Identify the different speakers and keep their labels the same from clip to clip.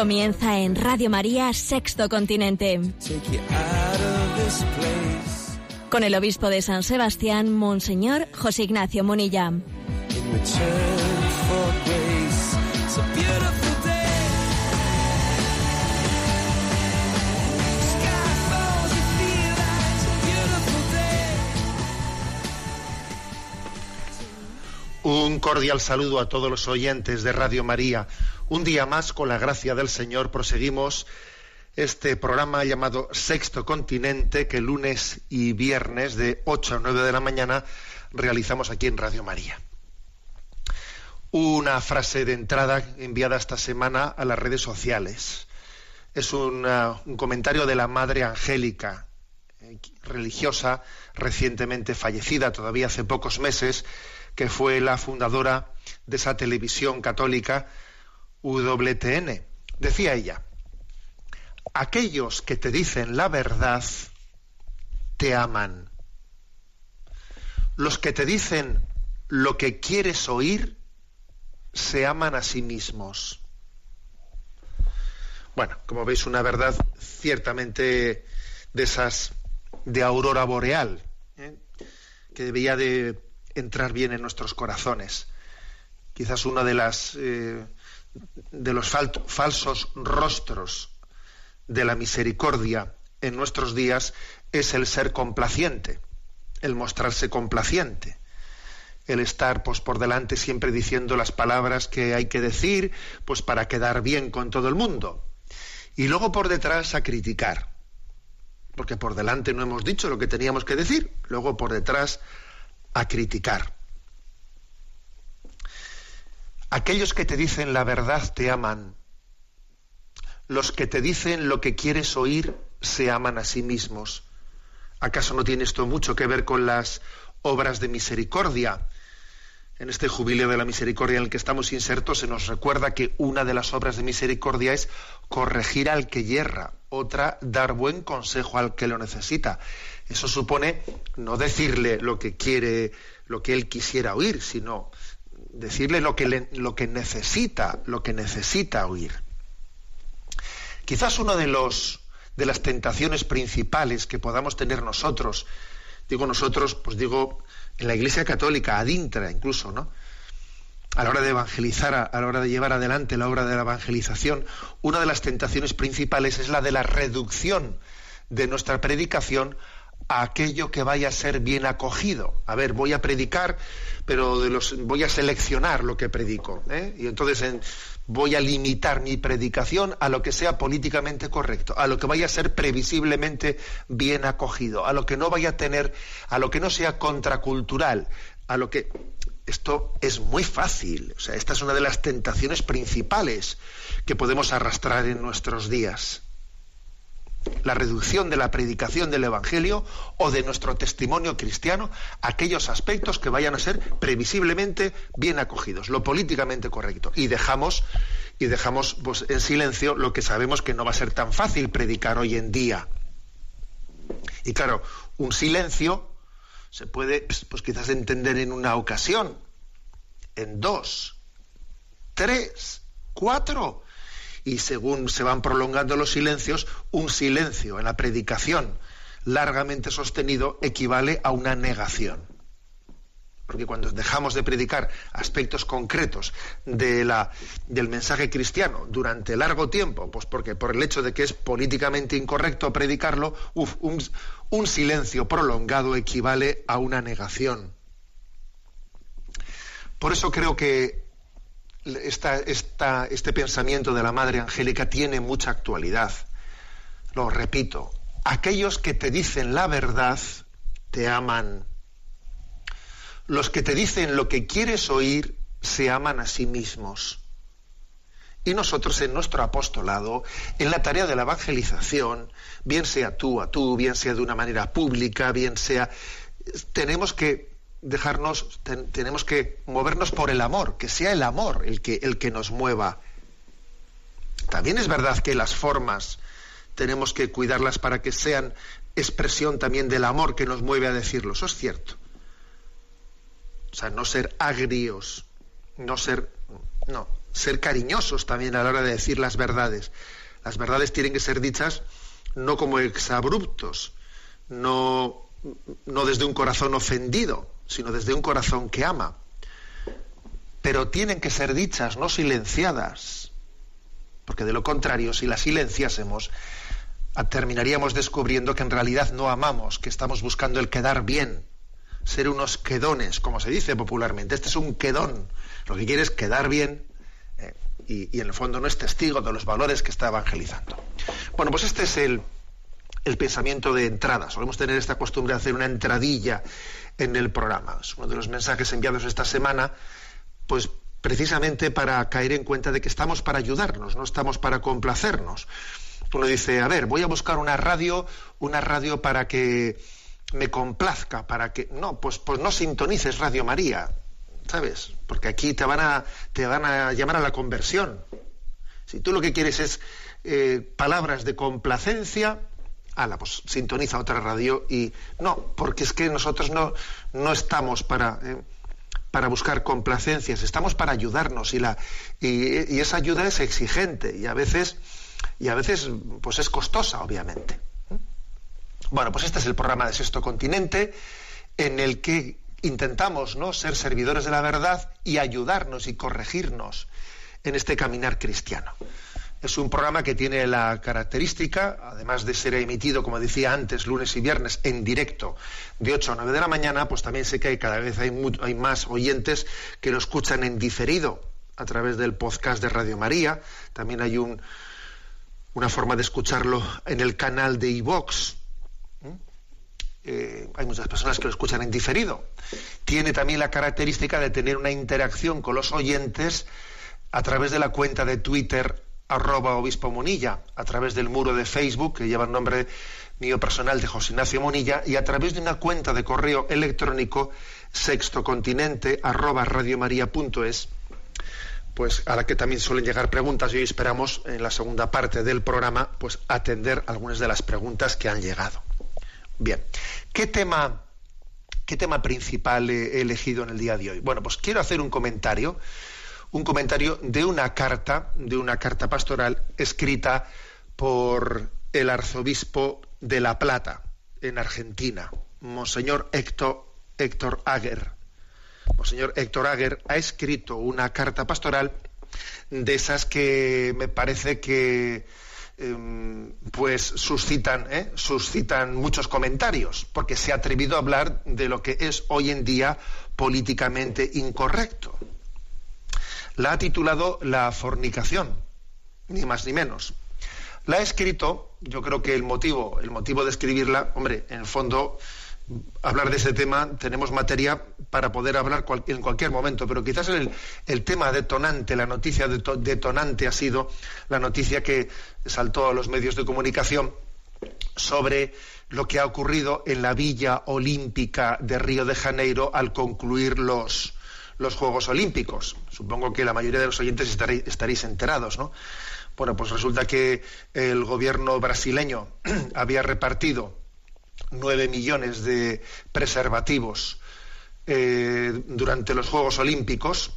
Speaker 1: Comienza en Radio María Sexto Continente. Con el obispo de San Sebastián, Monseñor José Ignacio Munilla.
Speaker 2: in return for grace. It's a beautiful day. Sky falls, you feel like it's a beautiful day.
Speaker 3: Un cordial saludo a todos los oyentes de Radio María. Un día más, con la gracia del Señor, proseguimos este programa llamado Sexto Continente, que lunes y viernes de 8 a 9 de la mañana realizamos aquí en Radio María. Una frase de entrada enviada esta semana a las redes sociales. Es un comentario de la Madre Angélica, eh, religiosa recientemente fallecida, todavía hace pocos meses, que fue la fundadora de esa televisión católica WTN. Decía ella, aquellos que te dicen la verdad te aman. Los que te dicen lo que quieres oír se aman a sí mismos. Bueno, como veis, una verdad ciertamente de esas de aurora boreal, ¿eh? que debía de entrar bien en nuestros corazones. Quizás uno de las eh, de los fal- falsos rostros de la misericordia en nuestros días es el ser complaciente, el mostrarse complaciente, el estar pues por delante siempre diciendo las palabras que hay que decir, pues para quedar bien con todo el mundo. Y luego por detrás a criticar. Porque por delante no hemos dicho lo que teníamos que decir, luego por detrás a criticar. Aquellos que te dicen la verdad te aman. Los que te dicen lo que quieres oír se aman a sí mismos. ¿Acaso no tiene esto mucho que ver con las obras de misericordia? En este jubileo de la misericordia en el que estamos insertos se nos recuerda que una de las obras de misericordia es corregir al que yerra, otra dar buen consejo al que lo necesita. Eso supone no decirle lo que quiere, lo que él quisiera oír, sino decirle lo que, lo que necesita, lo que necesita oír. Quizás uno de los de las tentaciones principales que podamos tener nosotros, digo nosotros, pues digo en la Iglesia Católica, adintra incluso, ¿no? A la hora de evangelizar, a, a la hora de llevar adelante la obra de la evangelización, una de las tentaciones principales es la de la reducción de nuestra predicación a aquello que vaya a ser bien acogido. A ver, voy a predicar, pero de voy a seleccionar lo que predico. ¿eh? Y entonces en- voy a limitar mi predicación a lo que sea políticamente correcto, a lo que vaya a ser previsiblemente bien acogido, a lo que no vaya a tener, a lo que no sea contracultural, a lo que esto es muy fácil. O sea, esta es una de las tentaciones principales que podemos arrastrar en nuestros días la reducción de la predicación del Evangelio o de nuestro testimonio cristiano aquellos aspectos que vayan a ser previsiblemente bien acogidos, lo políticamente correcto. Y dejamos, y dejamos pues, en silencio lo que sabemos que no va a ser tan fácil predicar hoy en día. Y claro, un silencio se puede pues quizás entender en una ocasión, en dos, tres, cuatro. Y según se van prolongando los silencios, un silencio en la predicación largamente sostenido equivale a una negación. Porque cuando dejamos de predicar aspectos concretos del mensaje cristiano durante largo tiempo, pues porque por el hecho de que es políticamente incorrecto predicarlo, un silencio prolongado equivale a una negación. Por eso creo que este pensamiento de la Madre Angélica tiene mucha actualidad. Lo repito, aquellos que te dicen la verdad te aman. Los que te dicen lo que quieres oír se aman a sí mismos. Y nosotros en nuestro apostolado, en la tarea de la evangelización, bien sea tú a tú, bien sea de una manera pública, bien sea, tenemos que dejarnos, tenemos que movernos por el amor, que sea el amor el que, el que nos mueva. También es verdad que las formas tenemos que cuidarlas para que sean expresión también del amor que nos mueve a decirlo. Eso es cierto. O sea, no ser agrios, no ser, no, ser cariñosos también a la hora de decir las verdades. Las verdades tienen que ser dichas no como exabruptos, no, no desde un corazón ofendido, sino desde un corazón que ama. Pero tienen que ser dichas, no silenciadas, porque de lo contrario, si las silenciásemos, terminaríamos descubriendo que en realidad no amamos, que estamos buscando el quedar bien, ser unos quedones, como se dice popularmente. Este es un quedón. Lo que quiere es quedar bien eh, y, en el fondo no es testigo de los valores que está evangelizando. Bueno, pues este es el, el pensamiento de entrada. Solemos tener esta costumbre de hacer una entradilla en el programa. Es uno de los mensajes enviados esta semana, pues precisamente para caer en cuenta de que estamos para ayudarnos, no estamos para complacernos. Uno dice, a ver, voy a buscar una radio, una radio para que me complazca, para que. No, pues, pues no sintonices Radio María, ¿sabes? Porque aquí te van a, te van a llamar a la conversión. Si tú lo que quieres es eh, palabras de complacencia, ala, pues sintoniza otra radio y no, porque es que nosotros no, no estamos para, eh, para buscar complacencias, estamos para ayudarnos y, la, y, esa ayuda es exigente y a veces, y a veces pues es costosa, obviamente. Bueno, pues este es el programa de Sexto Continente en el que intentamos ¿no? ser servidores de la verdad y ayudarnos y corregirnos en este caminar cristiano. Es un programa que tiene la característica, además de ser emitido, como decía antes, lunes y viernes en directo de 8 a 9 de la mañana, pues también sé que cada vez hay, hay más oyentes que lo escuchan en diferido a través del podcast de Radio María. También hay un, una forma de escucharlo en el canal de iVox. Eh, hay muchas personas que lo escuchan en diferido. Tiene también la característica de tener una interacción con los oyentes a través de la cuenta de Twitter arroba obispo Munilla, a través del muro de Facebook que lleva el nombre mío personal de José Ignacio Munilla y a través de una cuenta de correo electrónico sextocontinente arroba radiomaria.es pues a la que también suelen llegar preguntas y hoy esperamos en la segunda parte del programa pues atender algunas de las preguntas que han llegado. Bien, ¿qué tema, qué tema principal he elegido en el día de hoy? Bueno, pues quiero hacer un comentario un comentario de una carta, de una carta pastoral escrita por el arzobispo de La Plata, en Argentina, Monseñor Héctor, Héctor. Monseñor Héctor Aguer ha escrito una carta pastoral de esas que me parece que em, pues suscitan, ¿eh? suscitan muchos comentarios, porque se ha atrevido a hablar de lo que es hoy en día políticamente incorrecto la ha titulado La fornicación, ni más ni menos. La ha escrito, yo creo que el motivo, el motivo de escribirla, hombre, en el fondo, hablar de ese tema, tenemos materia para poder hablar en cualquier momento, pero quizás el, el tema detonante, la noticia detonante ha sido la noticia que saltó a los medios de comunicación sobre lo que ha ocurrido en la Villa Olímpica de Río de Janeiro al concluir los, los Juegos Olímpicos. Supongo que la mayoría de los oyentes estaréis, enterados, ¿no? Bueno, pues resulta que el gobierno brasileño había repartido nueve millones de preservativos eh, durante los Juegos Olímpicos.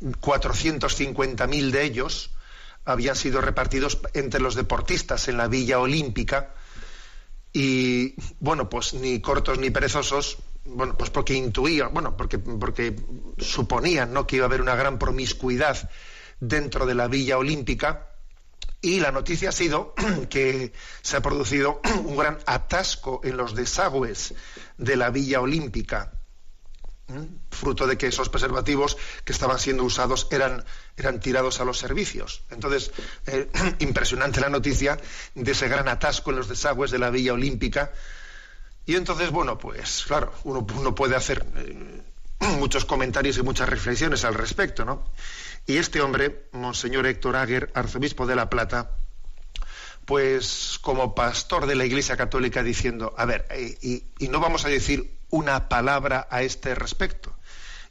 Speaker 3: 450.000 de ellos habían sido repartidos entre los deportistas en la Villa Olímpica y, bueno, pues ni cortos ni perezosos bueno, pues porque intuían, bueno, porque, porque suponían ¿no? que iba a haber una gran promiscuidad dentro de la Villa Olímpica. Y la noticia ha sido que se ha producido un gran atasco en los desagües de la Villa Olímpica, fruto de que esos preservativos que estaban siendo usados eran, eran tirados a los servicios. Entonces, eh, impresionante la noticia de ese gran atasco en los desagües de la Villa Olímpica, y entonces, bueno, pues claro, uno, puede hacer, eh, muchos comentarios y muchas reflexiones al respecto, ¿no? Y este hombre, Monseñor Héctor Aguer, arzobispo de La Plata, pues como pastor de la Iglesia Católica diciendo, a ver, y, y no vamos a decir una palabra a este respecto.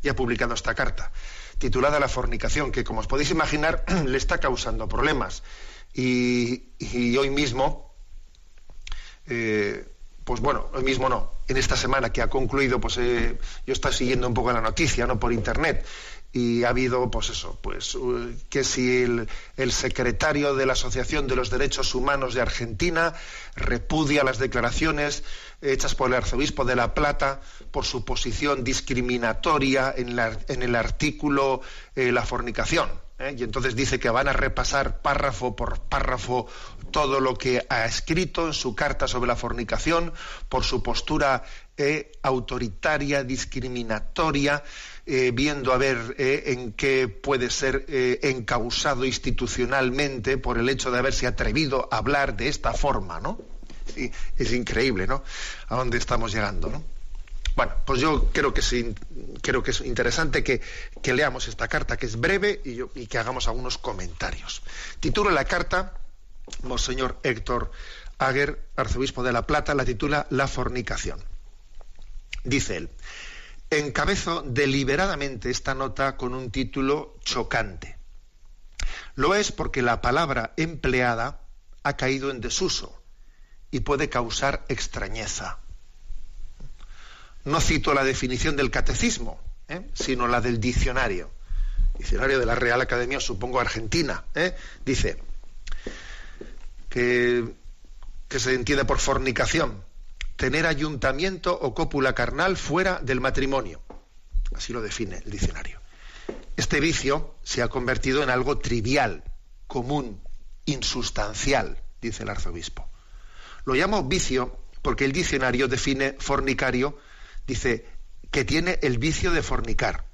Speaker 3: Y ha publicado esta carta, titulada La fornicación, que como os podéis imaginar le está causando problemas. Y, y hoy mismo, eh, pues bueno, hoy mismo no, en esta semana que ha concluido, pues eh, yo estoy siguiendo un poco la noticia, ¿no? Por internet y ha habido, pues eso, pues que si el, secretario de la Asociación de los Derechos Humanos de Argentina repudia las declaraciones hechas por el arzobispo de La Plata por su posición discriminatoria en, en el artículo eh, la fornicación. ¿eh? Y entonces dice que van a repasar párrafo por párrafo todo lo que ha escrito en su carta sobre la fornicación por su postura eh, autoritaria, discriminatoria eh, viendo a ver eh, en qué puede ser encausado institucionalmente por el hecho de haberse atrevido a hablar de esta forma, ¿no? es increíble, ¿no? A dónde estamos llegando, ¿no? Bueno, pues yo creo que es, creo que es interesante que, leamos esta carta, que es breve, y, y que hagamos algunos comentarios. Titulo la carta, Monseñor Héctor Aguer, arzobispo de La Plata, la titula La fornicación. Dice él, Encabezo deliberadamente esta nota con un título chocante. Lo es porque la palabra empleada ha caído en desuso y puede causar extrañeza. No cito la definición del catecismo, ¿eh? sino la del diccionario. Diccionario de la Real Academia, supongo Argentina. ¿eh? Dice que, se entiende por fornicación tener ayuntamiento o cópula carnal fuera del matrimonio. Así lo define el diccionario. Este vicio se ha convertido en algo trivial, común, insustancial, dice el arzobispo. Lo llamo vicio porque el diccionario define fornicario, dice que tiene el vicio de fornicar.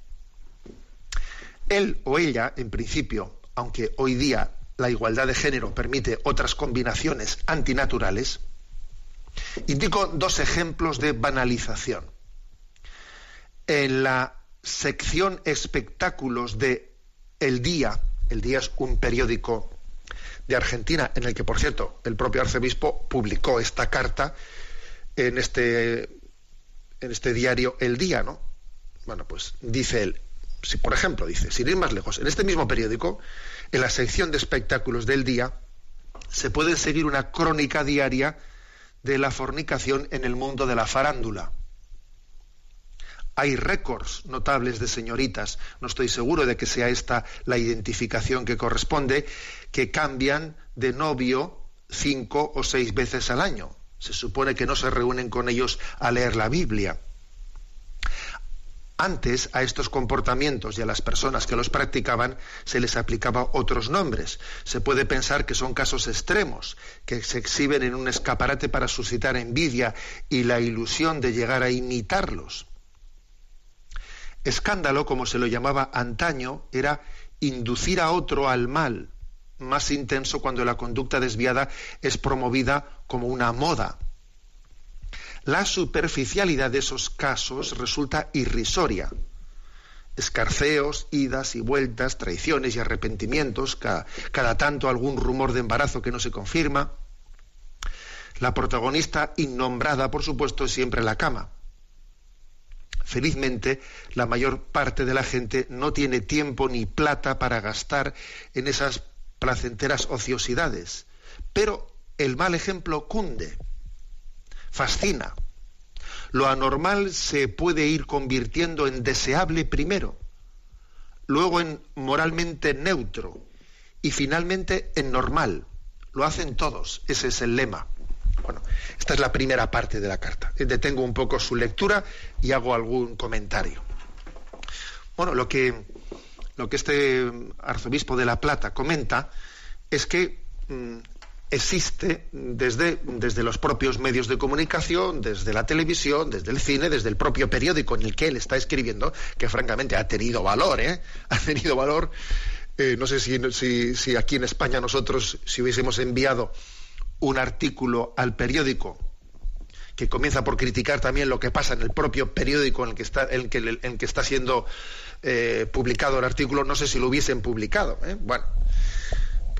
Speaker 3: Él o ella, en principio, aunque hoy día la igualdad de género permite otras combinaciones antinaturales, Indico dos ejemplos de banalización. En la sección espectáculos de El Día, El Día es un periódico de Argentina, en el que, por cierto, el propio arzobispo publicó esta carta en este, en este diario El Día, ¿no? Bueno, pues dice él, si, por ejemplo, dice, sin ir más lejos, en este mismo periódico, en la sección de espectáculos del día, se puede seguir una crónica diaria de la fornicación en el mundo de la farándula. Hay récords notables de señoritas, no estoy seguro de que sea esta la identificación que corresponde, que cambian de novio cinco o seis veces al año. Se supone que no se reúnen con ellos a leer la Biblia. Antes a estos comportamientos y a las personas que los practicaban se les aplicaba otros nombres. Se puede pensar que son casos extremos, que se exhiben en un escaparate para suscitar envidia y la ilusión de llegar a imitarlos. Escándalo, como se lo llamaba antaño, era inducir a otro al mal, más intenso cuando la conducta desviada es promovida como una moda la superficialidad de esos casos resulta irrisoria. Escarceos, idas y vueltas, traiciones y arrepentimientos, cada, tanto algún rumor de embarazo que no se confirma. La protagonista innombrada, por supuesto, es siempre la cama. Felizmente, la mayor parte de la gente no tiene tiempo ni plata para gastar en esas placenteras ociosidades. Pero el mal ejemplo cunde fascina. Lo anormal se puede ir convirtiendo en deseable primero, luego en moralmente neutro y finalmente en normal. Lo hacen todos, ese es el lema. Bueno, esta es la primera parte de la carta. Detengo un poco su lectura y hago algún comentario. Bueno, lo que, lo que este arzobispo de La Plata comenta es que mm, existe desde, desde, los propios medios de comunicación, desde la televisión, desde el cine, desde el propio periódico en el que él está escribiendo, que francamente ha tenido valor, ¿eh? Ha tenido valor. Eh, no sé si, si, aquí en España nosotros, si hubiésemos enviado un artículo al periódico que comienza por criticar también lo que pasa en el propio periódico en el que está, en en que está siendo eh, publicado el artículo, no sé si lo hubiesen publicado. ¿eh? Bueno,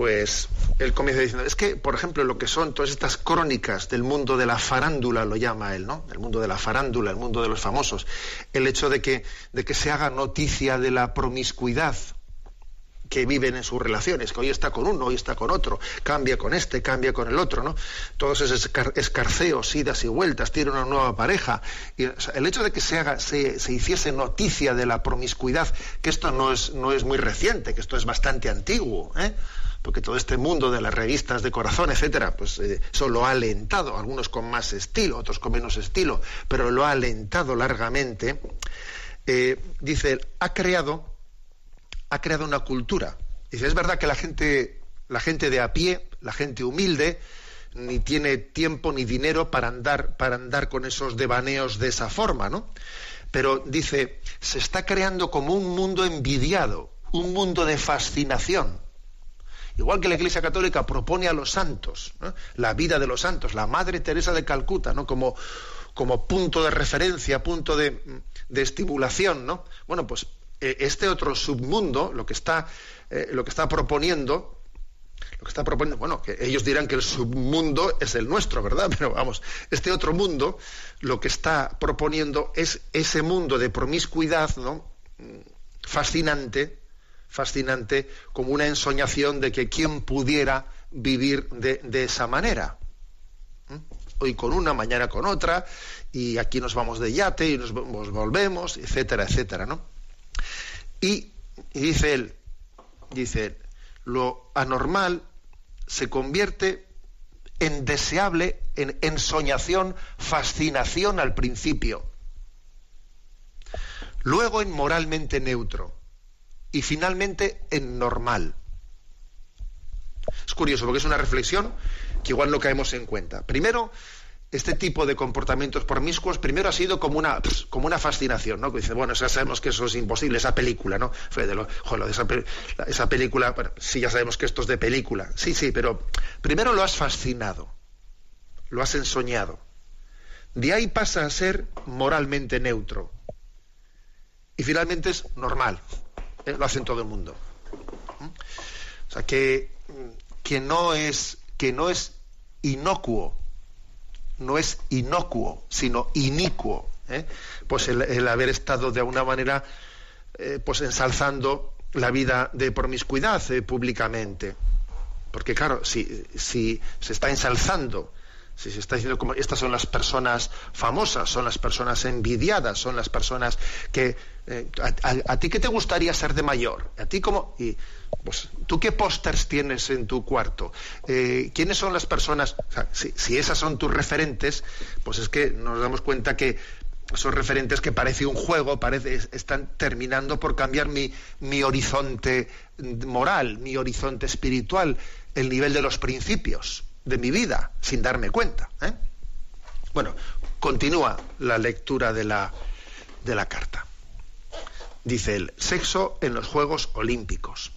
Speaker 3: pues él comienza diciendo, es que, por ejemplo, lo que son todas estas crónicas del mundo de la farándula, lo llama él, ¿no? El mundo de la farándula, el mundo de los famosos, el hecho de que, de que se haga noticia de la promiscuidad que viven en sus relaciones, que hoy está con uno, hoy está con otro, cambia con este, cambia con el otro, ¿no? Todos esos escarceos, idas y vueltas, tiene una nueva pareja. Y, el hecho de que se, haga, se, se, hiciese noticia de la promiscuidad, que esto no es, no es muy reciente, que esto es bastante antiguo, ¿eh? Porque todo este mundo de las revistas de corazón, etcétera, pues eh, eso lo ha alentado, algunos con más estilo, otros con menos estilo, pero lo ha alentado largamente. Eh, dice, ha creado, ha creado una cultura. Dice, es verdad que la gente, la gente de a pie, la gente humilde, ni tiene tiempo ni dinero para andar, para andar con esos devaneos de esa forma, ¿no? Pero dice, se está creando como un mundo envidiado, un mundo de fascinación Igual que la Iglesia Católica propone a los santos, la vida de los santos, la Madre Teresa de Calcuta, ¿no? como, como punto de referencia, punto de, de estimulación, ¿no? Bueno, pues eh, este otro submundo, lo que está, eh, lo que está proponiendo, lo que está proponiendo, bueno, que ellos dirán que el submundo es el nuestro, ¿verdad? Pero vamos, este otro mundo, lo que está proponiendo es ese mundo de promiscuidad, ¿no? Fascinante, fascinante como una ensoñación de que quien pudiera vivir de, esa manera. ¿Mm? Hoy con una, mañana con otra, y aquí nos vamos de yate y nos, volvemos, etcétera, etcétera, ¿no? Y, dice él, dice, lo anormal se convierte en deseable, en ensoñación, fascinación al principio. Luego en moralmente neutro y finalmente en normal. Es curioso porque es una reflexión que igual no caemos en cuenta. Primero, este tipo de comportamientos promiscuos primero ha sido como una, como una fascinación, ¿no? Que dice, bueno, ya sabemos que eso es imposible, esa película, ¿no? Fue de lo, esa, esa, película, bueno, sí, ya sabemos que esto es de película. Sí, sí, pero primero lo has fascinado, lo has ensoñado. De ahí pasa a ser moralmente neutro. Y finalmente es normal. ¿Eh? lo hacen todo el mundo. ¿Mm? O sea, que, que, no es, que no es inocuo, no es inocuo, sino inicuo. ¿eh? Pues el, haber estado de alguna manera eh, pues ensalzando la vida de promiscuidad públicamente. Porque claro, si, si se está ensalzando si se está diciendo como estas son las personas famosas, son las personas envidiadas, son las personas que eh, a, ti qué te gustaría ser de mayor, a ti como y pues tú qué pósters tienes en tu cuarto, eh, quiénes son las personas, si, esas son tus referentes, pues es que nos damos cuenta que esos referentes que parece un juego, parece, están terminando por cambiar mi, mi horizonte moral, mi horizonte espiritual, el nivel de los principios de mi vida sin darme cuenta. ¿eh? Bueno, continúa la lectura de la, de la carta. Dice el sexo en los Juegos Olímpicos.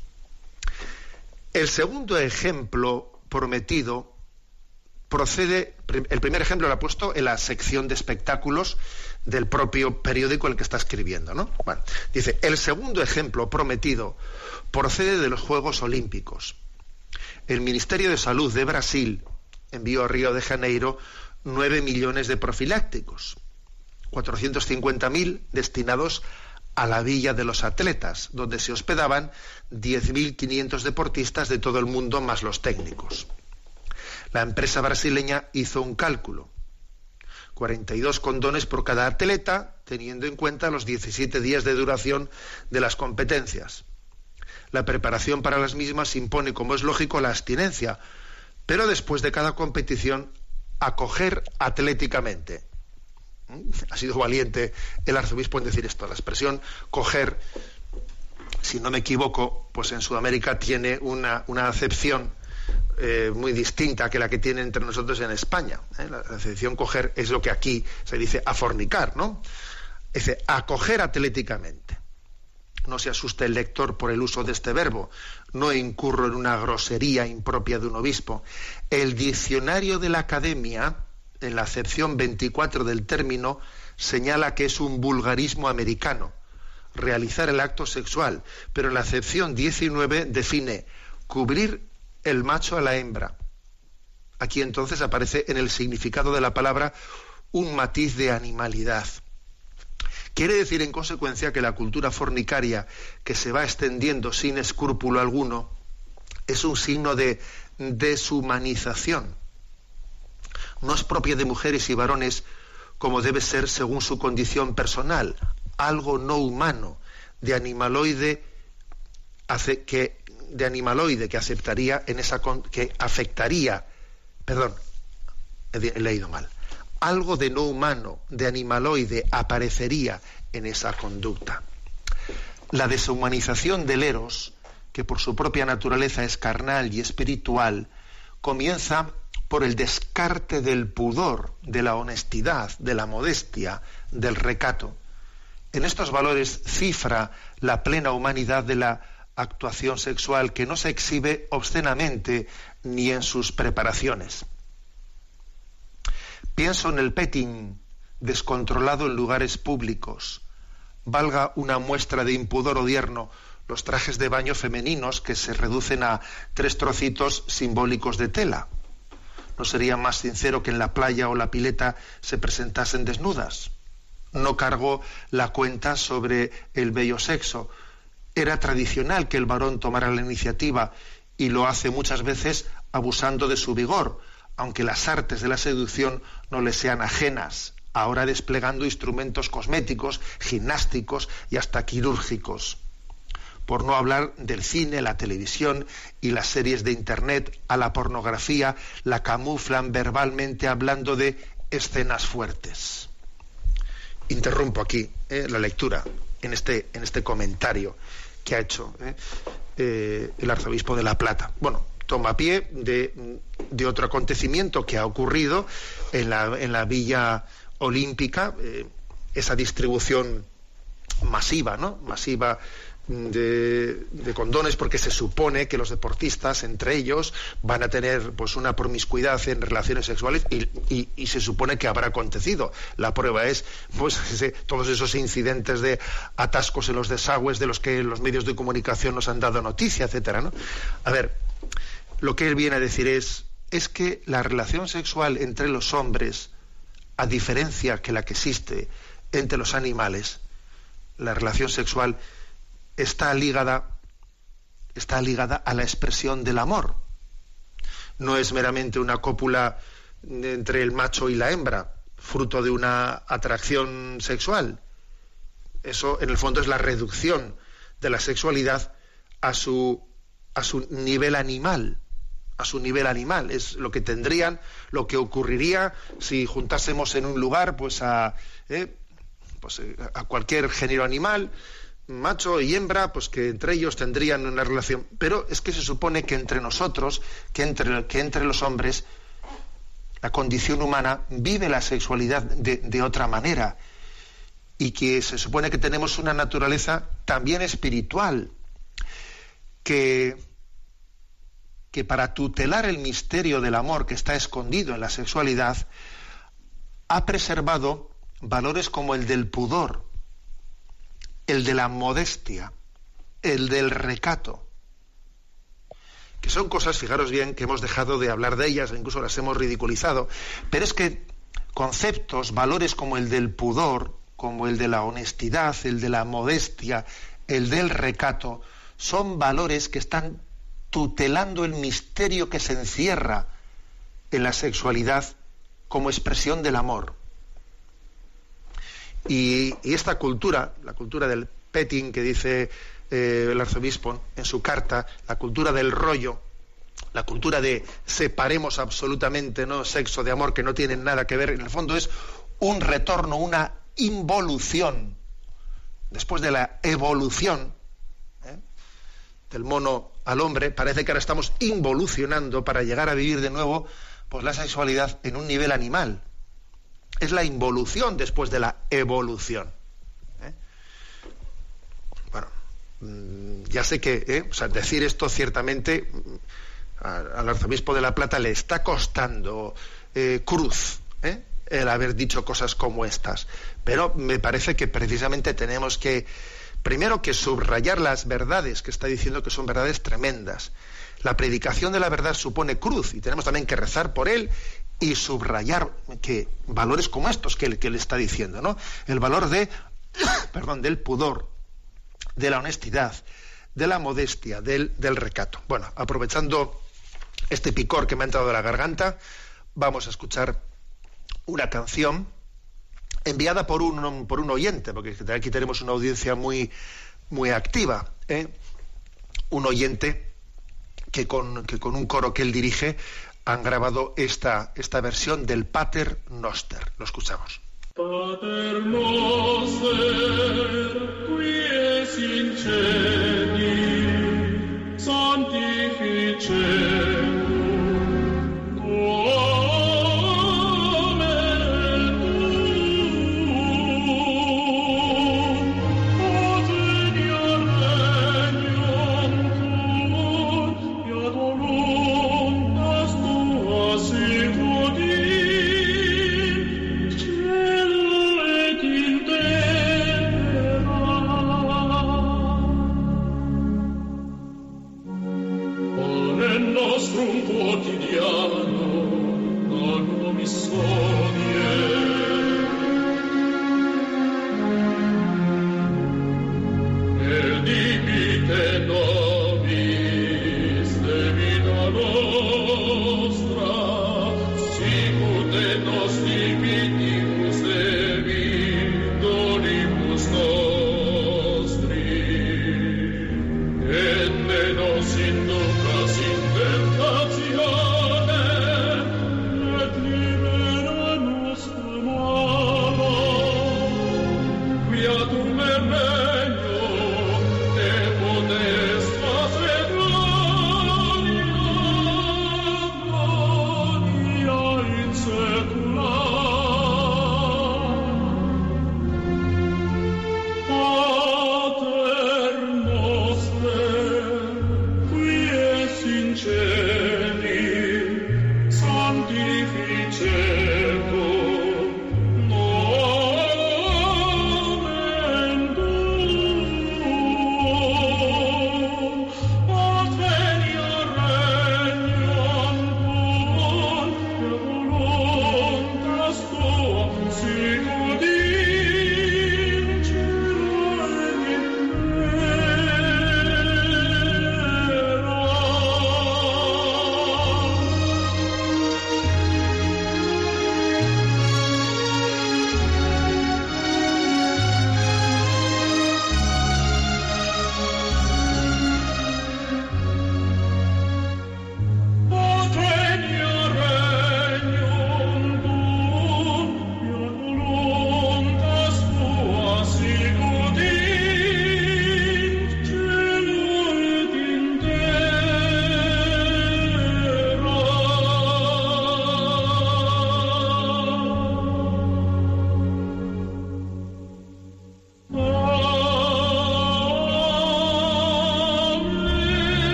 Speaker 3: El segundo ejemplo prometido procede, el primer ejemplo lo ha puesto en la sección de espectáculos del propio periódico en el que está escribiendo, ¿no? Bueno, dice, el segundo ejemplo prometido procede de los Juegos Olímpicos el Ministerio de Salud de Brasil envió a Río de Janeiro 9 millones de profilácticos, 450.000 destinados a la Villa de los Atletas, donde se hospedaban 10.500 deportistas de todo el mundo más los técnicos. La empresa brasileña hizo un cálculo. 42 condones por cada atleta, teniendo en cuenta los 17 días de duración de las competencias la preparación para las mismas impone, como es lógico, la abstinencia, pero después de cada competición, acoger atléticamente. ¿Mm? Ha sido valiente el arzobispo en decir esto. La expresión coger, si no me equivoco, pues en Sudamérica tiene una, acepción eh, muy distinta que la que tiene entre nosotros en España. ¿eh? La acepción coger es lo que aquí se dice afornicar, ¿no? Dice acoger atléticamente no se asuste el lector por el uso de este verbo, no incurro en una grosería impropia de un obispo. El diccionario de la academia en la acepción 24 del término, señala que es un vulgarismo americano, realizar el acto sexual, pero en la acepción 19 define cubrir el macho a la hembra. Aquí entonces aparece en el significado de la palabra un matiz de animalidad. Quiere decir en consecuencia que la cultura fornicaria que se va extendiendo sin escrúpulo alguno es un signo de deshumanización. No es propia de mujeres y varones como debe ser según su condición personal, algo no humano, de animaloide que, de animaloide aceptaría en esa que afectaría, perdón, he leído mal, algo de no humano, de animaloide, aparecería en esa conducta. La deshumanización del eros, que por su propia naturaleza es carnal y espiritual, comienza por el descarte del pudor, de la honestidad, de la modestia, del recato. En estos valores cifra la plena humanidad de la actuación sexual que no se exhibe obscenamente ni en sus preparaciones. Pienso en el petting descontrolado en lugares públicos. Valga una muestra de impudor odierno los trajes de baño femeninos que se reducen a tres trocitos simbólicos de tela. ¿No sería más sincero que en la playa o la pileta se presentasen desnudas? No cargó la cuenta sobre el bello sexo. Era tradicional que el varón tomara la iniciativa y lo hace muchas veces abusando de su vigor, aunque las artes de la seducción no le sean ajenas, ahora desplegando instrumentos cosméticos, gimnásticos y hasta quirúrgicos. Por no hablar del cine, la televisión y las series de Internet, a la pornografía la camuflan verbalmente hablando de escenas fuertes. Interrumpo aquí eh, la lectura en este, en este comentario que ha hecho eh, eh, el arzobispo de La Plata. Bueno, toma pie de, otro acontecimiento que ha ocurrido en la, en la Villa Olímpica, eh, esa distribución masiva, ¿no? Masiva de, condones porque se supone que los deportistas entre ellos van a tener pues una promiscuidad en relaciones sexuales y, se supone que habrá acontecido la prueba es pues todos esos incidentes de atascos en los desagües de los que los medios de comunicación nos han dado noticia etcétera ¿no? a ver lo que él viene a decir es, es que la relación sexual entre los hombres, a diferencia que la que existe entre los animales, la relación sexual está ligada, está ligada a la expresión del amor. No es meramente una cópula entre el macho y la hembra, fruto de una atracción sexual. Eso, en el fondo, es la reducción de la sexualidad a su, a su nivel animal a su nivel animal. Es lo que tendrían, lo que ocurriría si juntásemos en un lugar pues a, eh, pues, eh, a cualquier género animal, macho y hembra, pues que entre ellos tendrían una relación. Pero es que se supone que entre nosotros, que entre, que entre los hombres, la condición humana vive la sexualidad de, de otra manera y que se supone que tenemos una naturaleza también espiritual, que que para tutelar el misterio del amor que está escondido en la sexualidad, ha preservado valores como el del pudor, el de la modestia, el del recato, que son cosas, fijaros bien, que hemos dejado de hablar de ellas, incluso las hemos ridiculizado, pero es que conceptos, valores como el del pudor, como el de la honestidad, el de la modestia, el del recato, son valores que están tutelando el misterio que se encierra en la sexualidad como expresión del amor. Y, esta cultura, la cultura del petting que dice eh, el arzobispo en su carta, la cultura del rollo, la cultura de separemos absolutamente no sexo de amor que no tienen nada que ver, en el fondo es un retorno, una involución. Después de la evolución ¿eh? del mono al hombre, parece que ahora estamos involucionando para llegar a vivir de nuevo pues la sexualidad en un nivel animal. Es la involución después de la evolución. ¿eh? Bueno, mm, ya sé que ¿eh? decir esto ciertamente mm, al arzobispo de La Plata le está costando eh, cruz
Speaker 4: ¿eh? el haber dicho cosas como estas. Pero me parece que precisamente tenemos que, primero que subrayar las verdades que está diciendo que son verdades tremendas. La predicación de la verdad supone cruz y tenemos también que rezar por él y subrayar que valores como estos que él, que está diciendo, ¿no? El valor de, perdón, del pudor, de la honestidad, de la modestia, del, del recato. Bueno, aprovechando este picor que me ha entrado de la garganta, vamos a escuchar una canción enviada por un, por un oyente, porque aquí tenemos una audiencia muy, muy activa, ¿eh? un oyente que con, que con un coro que él dirige han grabado esta, esta versión del Pater Noster. Lo escuchamos. Pater Noster, qui es in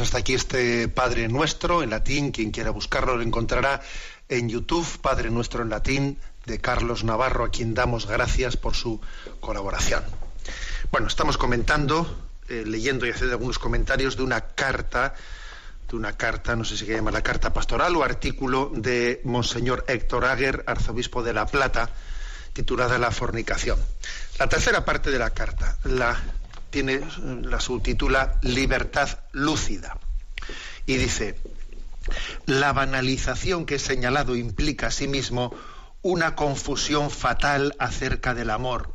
Speaker 4: Hasta aquí este Padre Nuestro en latín. Quien quiera buscarlo lo encontrará en YouTube, Padre Nuestro en latín, de Carlos Navarro, a quien damos gracias por su colaboración. Bueno, estamos comentando, eh, leyendo y haciendo algunos comentarios de una carta, de una carta, no sé si se llama la carta pastoral o artículo de Monseñor Héctor Aguer, arzobispo de La Plata, titulada La fornicación. La tercera parte de la carta, la tiene la subtitula Libertad lúcida. Y dice, la banalización que he señalado implica asimismo una confusión fatal acerca del amor.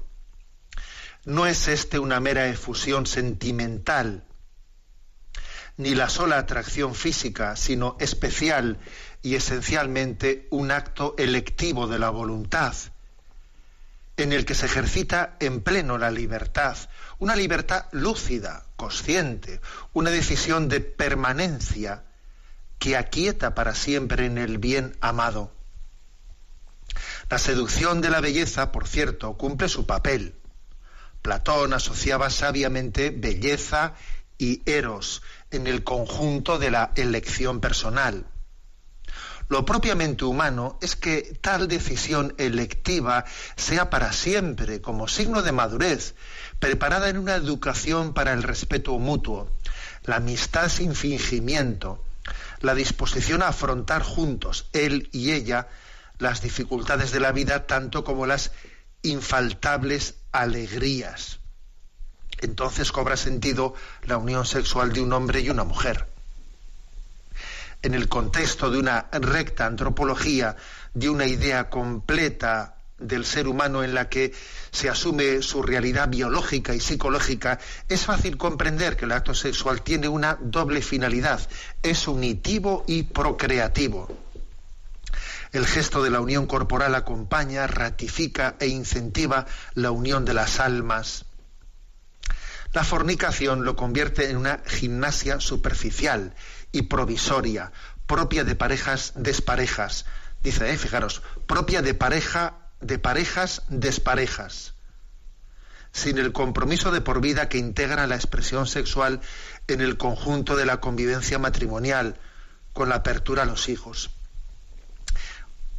Speaker 4: No es este una mera efusión sentimental, ni la sola atracción física, sino especial y esencialmente un acto electivo de la voluntad, en el que se ejercita en pleno la libertad, una libertad lúcida, consciente, una decisión de permanencia que aquieta para siempre en el bien amado. La seducción de la belleza, por cierto, cumple su papel,
Speaker 3: Platón asociaba sabiamente belleza y eros en el conjunto de la elección personal. Lo propiamente humano es que tal decisión electiva sea para siempre, como signo de madurez, preparada en una educación para el respeto mutuo, la amistad sin fingimiento, la disposición a afrontar juntos, él y ella, las dificultades de la vida tanto como las infaltables alegrías. Entonces cobra sentido la unión sexual de un hombre y una mujer en el contexto de una recta antropología, de una idea completa del ser humano en la que se asume su realidad biológica y psicológica, es fácil comprender que el acto sexual tiene una doble finalidad, es unitivo y procreativo. El gesto de la unión corporal acompaña, ratifica e incentiva la unión de las almas. La fornicación lo convierte en una gimnasia superficial y provisoria, propia de parejas desparejas. Dice, eh, fijaros, propia de pareja, de parejas desparejas. Sin el compromiso de por vida que integra la expresión sexual en el conjunto de la convivencia matrimonial, con la apertura a los hijos.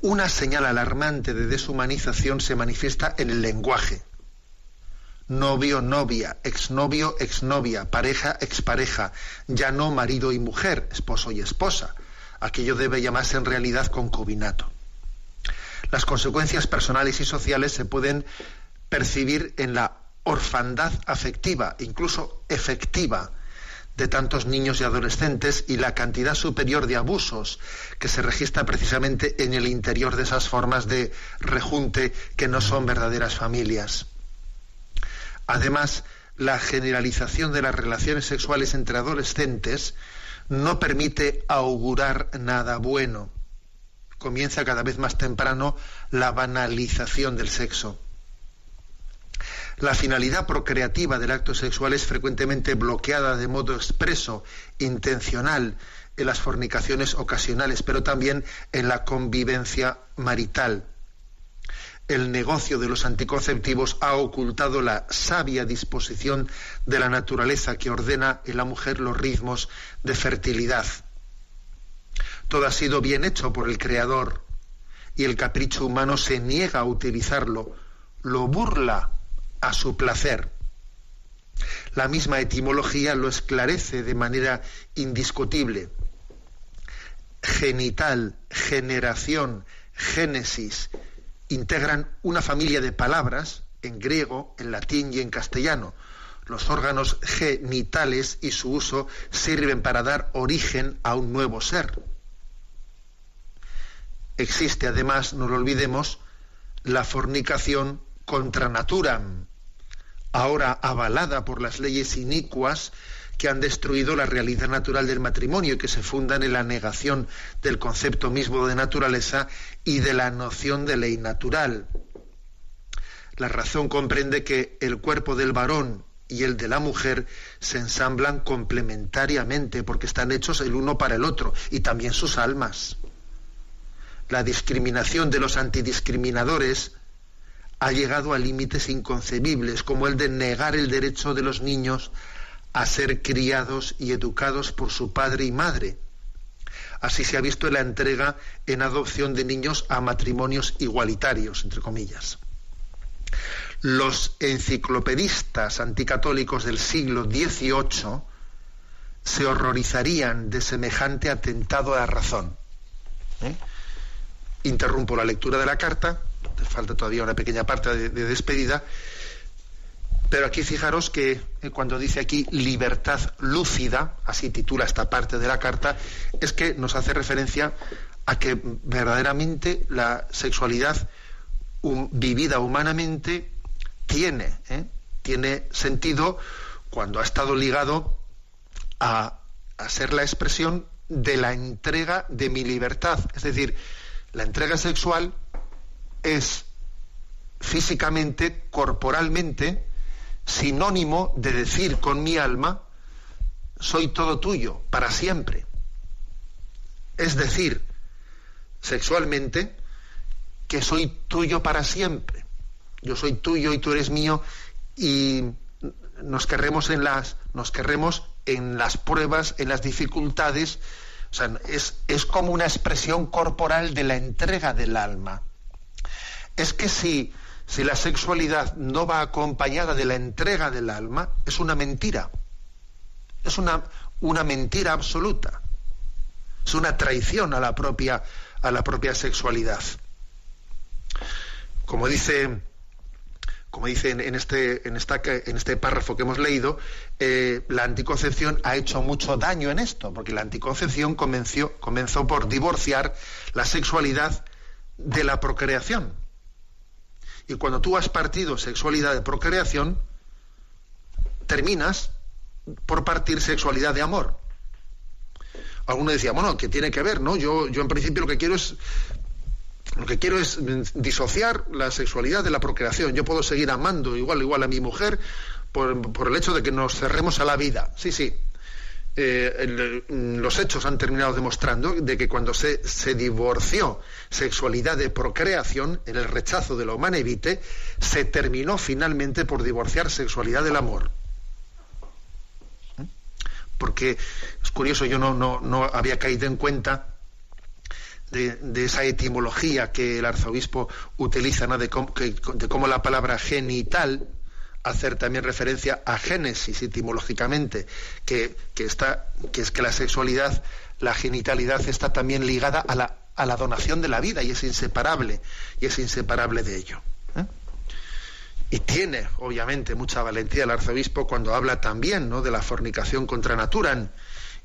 Speaker 3: Una señal alarmante de deshumanización se manifiesta en el lenguaje novio, novia, exnovio, exnovia, pareja, expareja, ya no marido y mujer, esposo y esposa. Aquello debe llamarse en realidad concubinato. Las consecuencias personales y sociales se pueden percibir en la orfandad afectiva, incluso efectiva, de tantos niños y adolescentes y la cantidad superior de abusos que se registra precisamente en el interior de esas formas de rejunte que no son verdaderas familias. Además, la generalización de las relaciones sexuales entre adolescentes no permite augurar nada bueno. Comienza cada vez más temprano la banalización del sexo. La finalidad procreativa del acto sexual es frecuentemente bloqueada de modo expreso, intencional, en las fornicaciones ocasionales, pero también en la convivencia marital el negocio de los anticonceptivos ha ocultado la sabia disposición de la naturaleza que ordena en la mujer los ritmos de fertilidad. Todo ha sido bien hecho por el Creador y el capricho humano se niega a utilizarlo, lo burla a su placer. La misma etimología lo esclarece de manera indiscutible. Genital, generación, génesis, integran una familia de palabras en griego, en latín y en castellano. Los órganos genitales y su uso sirven para dar origen a un nuevo ser. Existe además, no lo olvidemos, la fornicación contra natura, ahora avalada por las leyes inicuas que han destruido la realidad natural del matrimonio y que se fundan en la negación del concepto mismo de naturaleza y de la noción de ley natural. La razón comprende que el cuerpo del varón y el de la mujer se ensamblan complementariamente porque están hechos el uno para el otro y también sus almas. La discriminación de los antidiscriminadores ha llegado a límites inconcebibles como el de negar el derecho de los niños a ser criados y educados por su padre y madre. Así se ha visto la entrega en adopción de niños a matrimonios igualitarios, entre comillas. Los enciclopedistas anticatólicos del siglo XVIII se horrorizarían de semejante atentado a la razón. ¿Eh? Interrumpo la lectura de la carta, falta todavía una pequeña parte de despedida, pero aquí fijaros que eh, cuando dice aquí libertad lúcida, así titula esta parte de la carta, es que nos hace referencia a que verdaderamente la sexualidad vivida humanamente tiene, ¿eh? tiene sentido cuando ha estado ligado a, a ser la expresión de la entrega de mi libertad. Es decir, la entrega sexual es físicamente, corporalmente, sinónimo de decir con mi alma, soy todo tuyo, para siempre. Es decir, sexualmente, que soy tuyo para siempre. Yo soy tuyo y tú eres mío y nos querremos en las, nos en las pruebas, en las dificultades. Es, es como una expresión corporal de la entrega del alma. Es que si, si la sexualidad no va acompañada de la entrega del alma, es una mentira. Es una, una mentira absoluta. Es una traición a la propia, a la propia sexualidad. Como dice como dice en, este, en, en este párrafo que hemos leído, eh, la anticoncepción ha hecho mucho daño en esto, porque la anticoncepción comenzó por divorciar la sexualidad de la procreación. Y cuando tú has partido sexualidad de procreación, terminas por partir sexualidad de amor. Alguno decía, bueno, ¿qué tiene que ver? ¿no? Yo, yo en principio lo que quiero es lo que quiero es disociar la sexualidad de la procreación. Yo puedo seguir amando igual, igual a mi mujer por, el hecho de que nos cerremos a la vida. Sí, sí. Eh, los hechos han terminado demostrando de que cuando se, se, divorció sexualidad de procreación, en el rechazo de la humana evite, se terminó finalmente por divorciar sexualidad del amor. ¿Mm? Porque es curioso, yo no, no, no había caído en cuenta de, esa etimología que el arzobispo utiliza, de, cómo, la palabra genital hacer también referencia a génesis etimológicamente, que, está, que es que la sexualidad, la genitalidad está también ligada a la, a la donación de la vida y es inseparable, y es inseparable de ello. ¿eh? Y tiene, obviamente, mucha valentía el arzobispo cuando habla también ¿no? de la fornicación contra naturan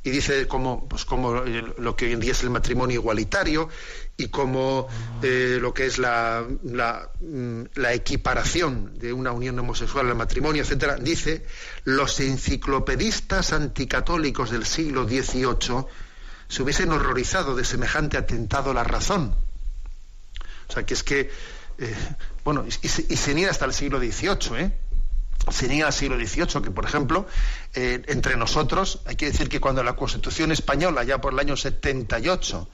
Speaker 3: y dice como, pues eh, lo que hoy en día es el matrimonio igualitario y como eh, lo que es la, mm, la, equiparación de una unión homosexual al matrimonio, etcétera, dice los enciclopedistas anticatólicos del siglo XVIII se hubiesen horrorizado de semejante atentado a la razón. O sea, que es que, eh, bueno, y, y, sin ir hasta el siglo XVIII, ¿eh? Sería el siglo XVIII, que por ejemplo, eh, entre nosotros, hay que decir que cuando la Constitución española, ya por el año 78,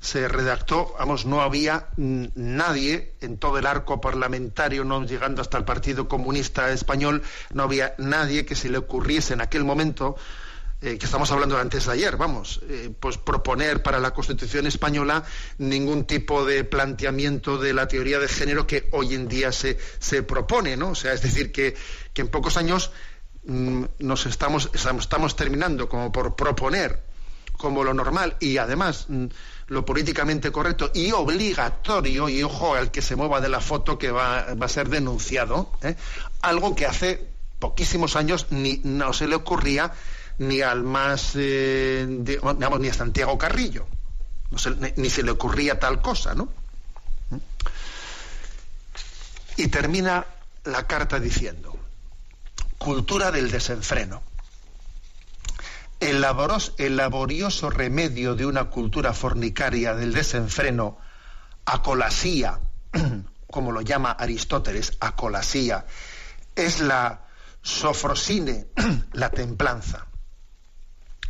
Speaker 3: se redactó, vamos, no había nadie en todo el arco parlamentario, no llegando hasta el Partido Comunista Español, no había nadie que se le ocurriese en aquel momento eh, que estamos hablando antes de ayer, vamos, eh, pues proponer para la Constitución española ningún tipo de planteamiento de la teoría de género que hoy en día se, se propone, ¿no? O sea, es decir, que, que en pocos años mm, nos estamos, estamos terminando como por proponer como lo normal y además mm, lo políticamente correcto y obligatorio, y ojo al que se mueva de la foto que va, va a ser denunciado, ¿eh? algo que hace poquísimos años ni no se le ocurría ni al más, eh, digamos, ni a Santiago Carrillo. ni, se le ocurría tal cosa, ¿no? Y termina la carta diciendo, cultura del desenfreno. El, el laborioso remedio de una cultura fornicaria del desenfreno, acolasía, como lo llama Aristóteles, acolasía, es la sofrosine, la templanza.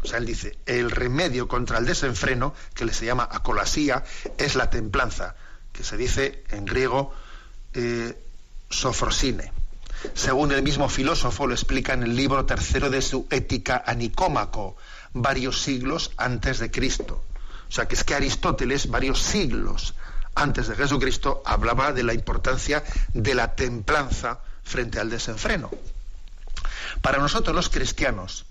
Speaker 3: O sea, él dice, el remedio contra el desenfreno, que se llama acolasía, es la templanza, que se dice en griego eh, sofrosine. Según el mismo filósofo lo explica en el libro tercero de su Ética a Nicómaco, varios siglos antes de Cristo. O sea, que es que Aristóteles, varios siglos antes de Jesucristo, hablaba de la importancia de la templanza frente al desenfreno. Para nosotros los cristianos,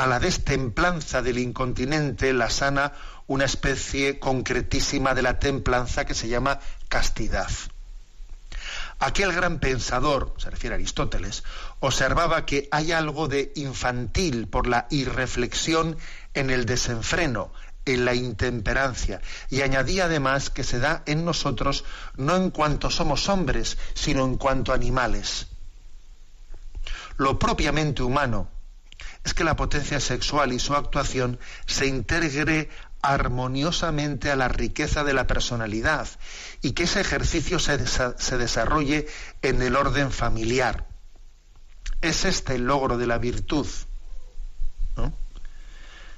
Speaker 3: a la destemplanza del incontinente la sana una especie concretísima de la templanza que se llama castidad. Aquel gran pensador, se refiere a Aristóteles, observaba que hay algo de infantil por la irreflexión en el desenfreno, en la intemperancia, y añadía además que se da en nosotros no en cuanto somos hombres, sino en cuanto animales. Lo propiamente humano, es que la potencia sexual y su actuación se integre armoniosamente a la riqueza de la personalidad y que ese ejercicio se, desarrolle en el orden familiar. Es este el logro de la virtud.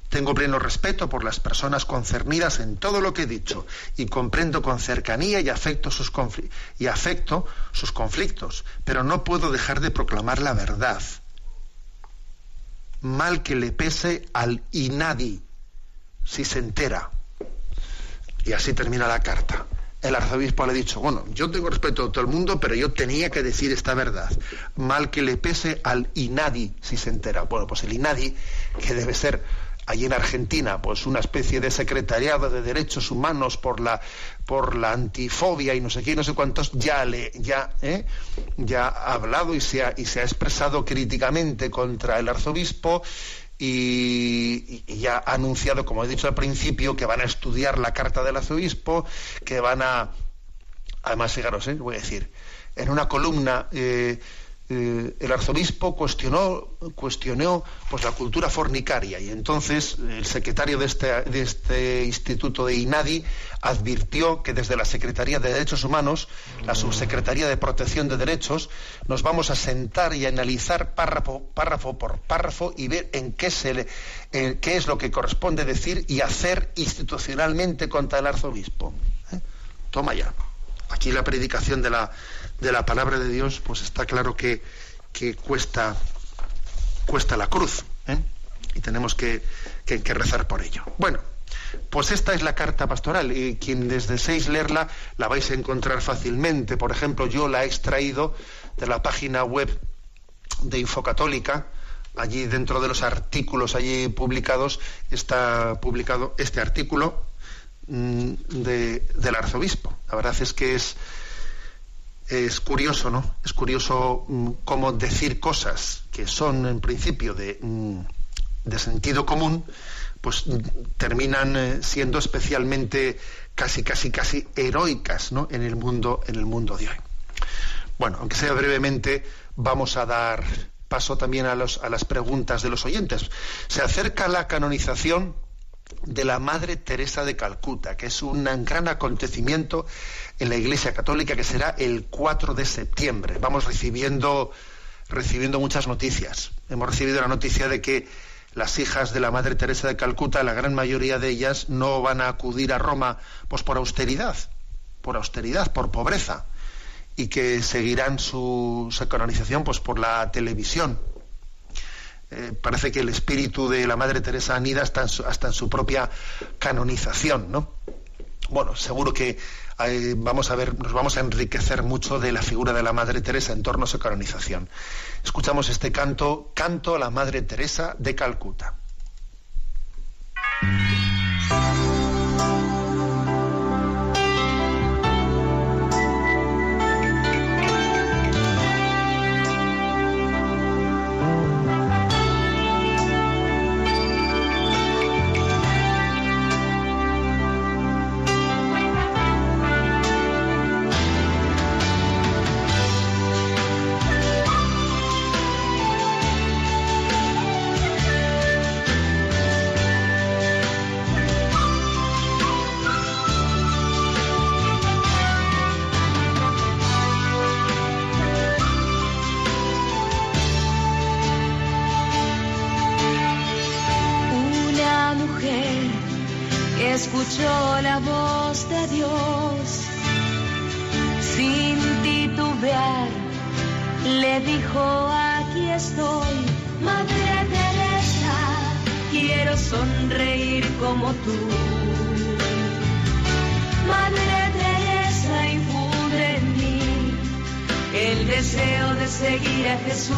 Speaker 3: Tengo pleno respeto por las personas concernidas en todo lo que he dicho y comprendo con cercanía y afecto sus, y afecto sus conflictos, pero no puedo dejar de proclamar la verdad. Mal que le pese al inadi si se entera. Y así termina la carta el arzobispo le ha dicho, bueno, yo tengo respeto a todo el mundo, pero yo tenía que decir esta verdad. Mal que le pese al INADI si se entera. Bueno, pues el INADI, que debe ser allí en Argentina, pues una especie de secretariado de derechos humanos por la por la antifobia y no sé qué, no sé cuántos, ya le ya ¿eh? ya ha hablado y se ha, y se ha expresado críticamente contra el arzobispo y, ya ha anunciado, como he dicho al principio, que van a estudiar la carta del arzobispo, que van a... Además, fijaros, ¿eh? voy a decir, en una columna eh, eh, el arzobispo cuestionó, cuestionó pues, la cultura fornicaria y entonces el secretario de este, de este instituto de INADI advirtió que desde la Secretaría de Derechos Humanos, la Subsecretaría de Protección de Derechos, nos vamos a sentar y analizar párrafo, párrafo por párrafo y ver en qué, se qué es lo que corresponde decir y hacer institucionalmente contra el arzobispo. ¿eh? Toma ya. Aquí la predicación de la, de la palabra de Dios, pues está claro que, cuesta, cuesta la cruz. ¿eh? Y tenemos que, que rezar por ello. Bueno, pues esta es la carta pastoral y quien deseéis leerla la vais a encontrar fácilmente. Por ejemplo, yo la he extraído de la página web de Infocatólica. Allí dentro de los artículos allí publicados está publicado este artículo mm, del arzobispo. La verdad es que es, es curioso, ¿no? Es curioso mm, cómo decir cosas que son en principio de, mm, de sentido común pues terminan eh, siendo especialmente casi casi casi heroicas ¿no? en el mundo en el mundo de hoy bueno aunque sea brevemente vamos a dar paso también a, los, a las preguntas de los oyentes se acerca la canonización de la Madre Teresa de Calcuta, que es un gran acontecimiento en la Iglesia Católica que será el 4 de septiembre. Vamos recibiendo, recibiendo muchas noticias. Hemos recibido la noticia de que las hijas de la Madre Teresa de Calcuta, la gran mayoría de ellas no van a acudir a Roma pues por austeridad, por austeridad, por pobreza, y que seguirán su, canonización pues por la televisión. Eh, parece que el espíritu de la Madre Teresa anida hasta en su, propia canonización, ¿no? Bueno, seguro que eh, vamos a ver, nos vamos a enriquecer mucho de la figura de la Madre Teresa en torno a su canonización. Escuchamos este canto, Canto a la Madre Teresa de Calcuta.
Speaker 5: Madre Teresa infunde en mí el deseo de seguir a Jesús.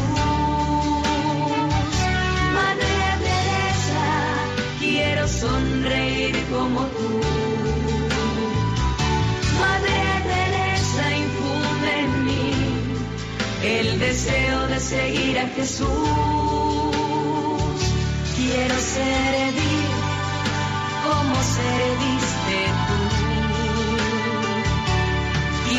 Speaker 5: Madre Teresa, quiero sonreír como tú. Madre Teresa infunde en mí el deseo de seguir a Jesús. Quiero servir como se dice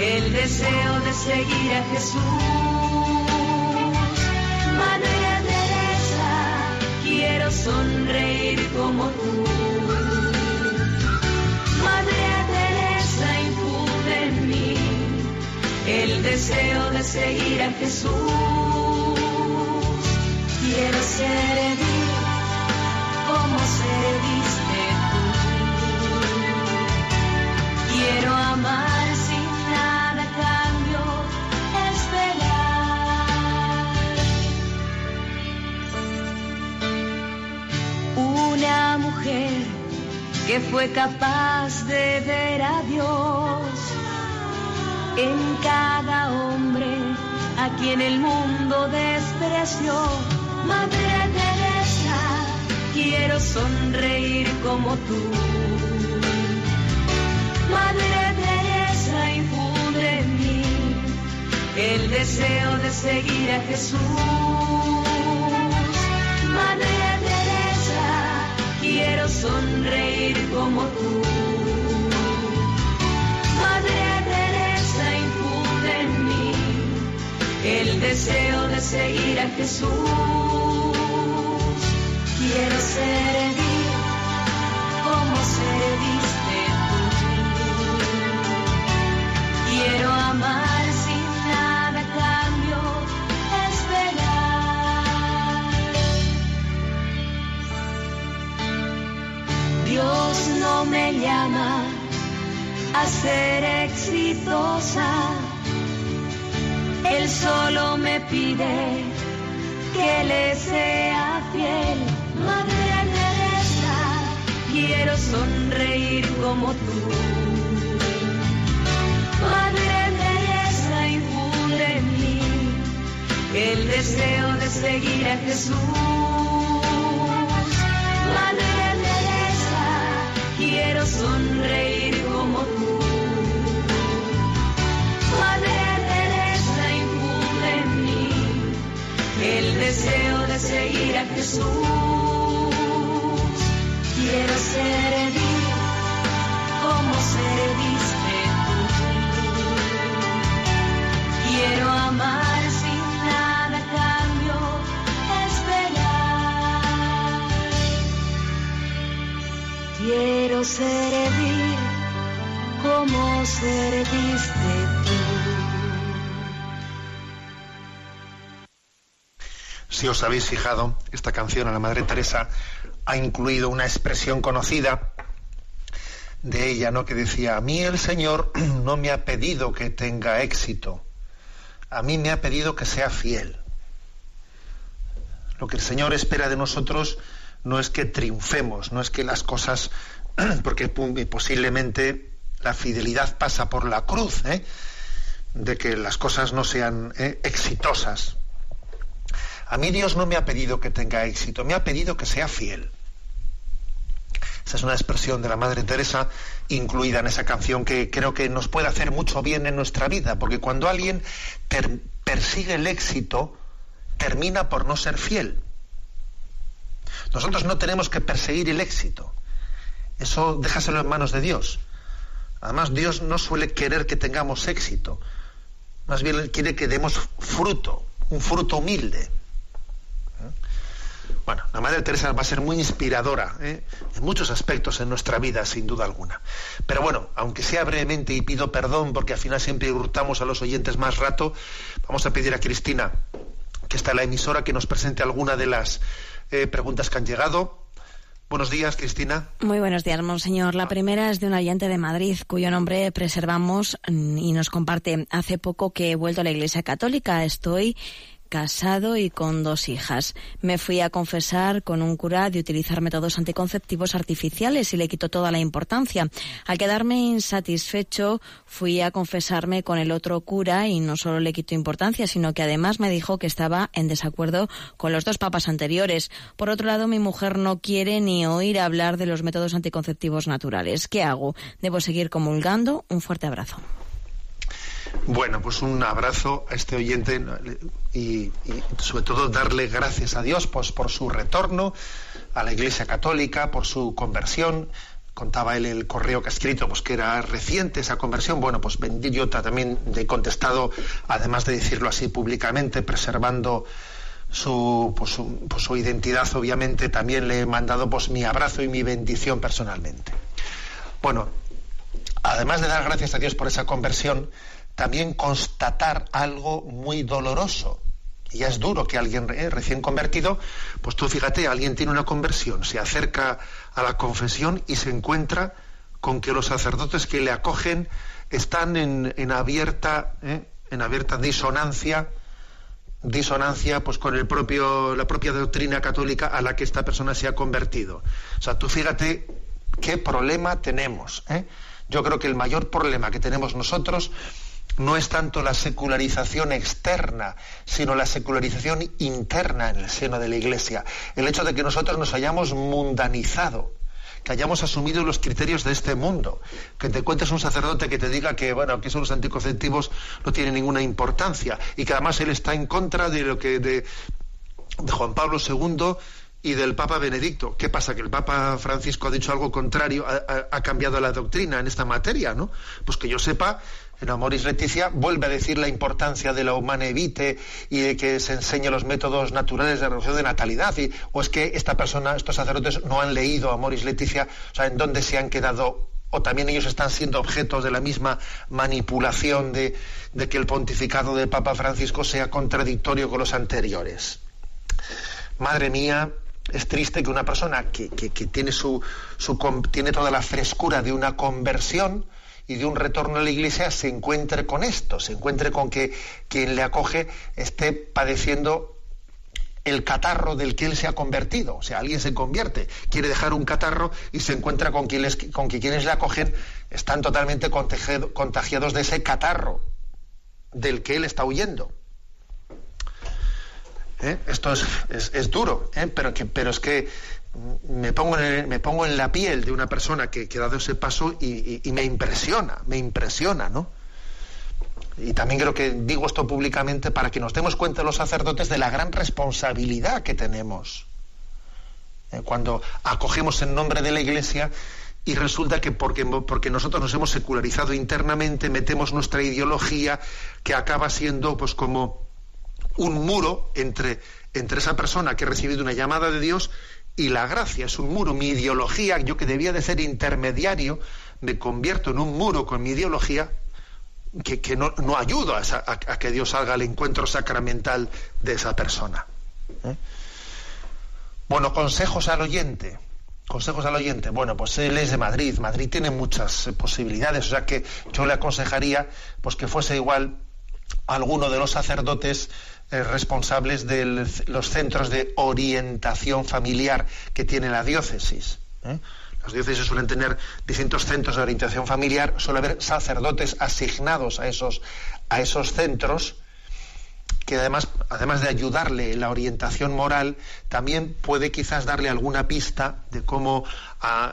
Speaker 5: el deseo de seguir a Jesús. Madre Teresa, quiero sonreír como tú. Madre Teresa, infunde en mí el deseo de seguir a Jesús. Quiero servir como serviste tú. Quiero amar que fue capaz de ver a Dios en cada hombre a quien el mundo despreció. Madre Teresa, quiero sonreír como tú. Madre Teresa, infunde en mí el deseo de seguir a Jesús. Sonreír como tú. Madre Teresa, infunde en mí el deseo de seguir a Jesús. Quiero servir como serviste tú. Quiero amar Me llama a ser exitosa. Él solo me pide que le sea fiel. Madre Teresa, quiero sonreír como tú. Madre Teresa, infunde en mí el deseo de seguir a Jesús. Sonreír como tú. Madre Teresa, infunde en mí el deseo de seguir a Jesús. Quiero servir
Speaker 3: Si os habéis fijado, esta canción a la Madre Teresa ha incluido una expresión conocida de ella, ¿no? Que decía, a mí el Señor no me ha pedido que tenga éxito, a mí me ha pedido que sea fiel. Lo que el Señor espera de nosotros no es que triunfemos, no es que las cosas, porque posiblemente la fidelidad pasa por la cruz, ¿eh? de que las cosas no sean ¿eh? exitosas. A mí Dios no me ha pedido que tenga éxito, me ha pedido que sea fiel. Esa es una expresión de la Madre Teresa incluida en esa canción que creo que nos puede hacer mucho bien en nuestra vida, porque cuando alguien persigue el éxito, termina por no ser fiel. Nosotros no tenemos que perseguir el éxito. Eso déjaselo en manos de Dios. Además, Dios no suele querer que tengamos éxito. Más bien quiere que demos fruto, un fruto humilde. Bueno, la Madre Teresa va a ser muy inspiradora ¿eh? en muchos aspectos en nuestra vida, sin duda alguna. Pero bueno, aunque sea brevemente y pido perdón porque al final siempre hurtamos a los oyentes más rato, vamos a pedir a Cristina, que está en la emisora, que nos presente alguna de las eh, preguntas que han llegado. Buenos días, Cristina.
Speaker 1: Muy buenos días, monseñor. La primera es de un oyente de Madrid, cuyo nombre preservamos y nos comparte. Hace poco que he vuelto a la Iglesia Católica. Estoy casado y con dos hijas. Me fui a confesar con un cura de utilizar métodos anticonceptivos artificiales y le quitó toda la importancia. Al quedarme insatisfecho, fui a confesarme con el otro cura y no solo le quitó importancia, sino que además me dijo que estaba en desacuerdo con los dos papas anteriores. Por otro lado, mi mujer no quiere ni oír hablar de los métodos anticonceptivos naturales. ¿Qué hago? ¿Debo seguir comulgando? Un fuerte abrazo.
Speaker 3: Bueno, pues un abrazo a este oyente y, sobre todo darle gracias a Dios pues, por su retorno a la Iglesia Católica, por su conversión contaba él el correo que ha escrito, pues que era reciente esa conversión. Bueno, pues yo también he contestado, además de decirlo así públicamente, preservando su, pues, su, pues, su, identidad, obviamente, también le he mandado pues mi abrazo y mi bendición personalmente. Bueno, además de dar gracias a Dios por esa conversión, también constatar algo muy doloroso. Y ya es duro que alguien eh, recién convertido, pues tú fíjate, alguien tiene una conversión, se acerca a la confesión y se encuentra con que los sacerdotes que le acogen están en, en abierta, eh, en abierta disonancia, disonancia pues con el propio, la propia doctrina católica a la que esta persona se ha convertido. O sea, tú fíjate qué problema tenemos. ¿eh? Yo creo que el mayor problema que tenemos nosotros no es tanto la secularización externa, sino la secularización interna en el seno de la Iglesia. El hecho de que nosotros nos hayamos mundanizado, que hayamos asumido los criterios de este mundo, que te encuentres un sacerdote que te diga que bueno, que son los anticonceptivos no tienen ninguna importancia y que además él está en contra de lo que de Juan Pablo II y del Papa Benedicto. ¿Qué pasa? Que el Papa Francisco ha dicho algo contrario, ha, cambiado la doctrina en esta materia, ¿no? Pues que yo sepa, en Amoris Leticia vuelve a decir la importancia de la humana evite y de que se enseñe los métodos naturales de reducción de natalidad. O es que esta persona, estos sacerdotes, no han leído Amoris Leticia, o sea, en dónde se han quedado o también ellos están siendo objetos de la misma manipulación de, de, que el pontificado del Papa Francisco sea contradictorio con los anteriores. Madre mía, es triste que una persona que, que, tiene, su, su, tiene toda la frescura de una conversión, y de un retorno a la iglesia se encuentre con esto, se encuentre con que quien le acoge esté padeciendo el catarro del que él se ha convertido. O sea, alguien se convierte, quiere dejar un catarro y se encuentra con, con que quienes le acogen están totalmente contagiados de ese catarro del que él está huyendo. ¿Eh? Esto es, es, duro, ¿eh? pero, que, pero es que me pongo, en me pongo en la piel de una persona que, que ha dado ese paso y, me impresiona, me impresiona, ¿no? Y también creo que digo esto públicamente para que nos demos cuenta los sacerdotes de la gran responsabilidad que tenemos. ¿Eh? Cuando acogemos en nombre de la Iglesia y resulta que porque, porque, nosotros nos hemos secularizado internamente, metemos nuestra ideología que acaba siendo pues como un muro entre, entre esa persona que ha recibido una llamada de Dios y la gracia es un muro. Mi ideología, yo que debía de ser intermediario, me convierto en un muro con mi ideología que, que no, no, ayudo a, que Dios salga al encuentro sacramental de esa persona. ¿Eh? Bueno, consejos al oyente. Consejos al oyente. Bueno, pues él es de Madrid. Madrid tiene muchas eh, posibilidades. O sea que yo le aconsejaría pues que fuese igual alguno de los sacerdotes eh, responsables de los centros de orientación familiar que tiene la diócesis. ¿eh? Las diócesis suelen tener distintos centros de orientación familiar, suele haber sacerdotes asignados a esos, a esos centros que además, además de ayudarle en la orientación moral, también puede quizás darle alguna pista de cómo,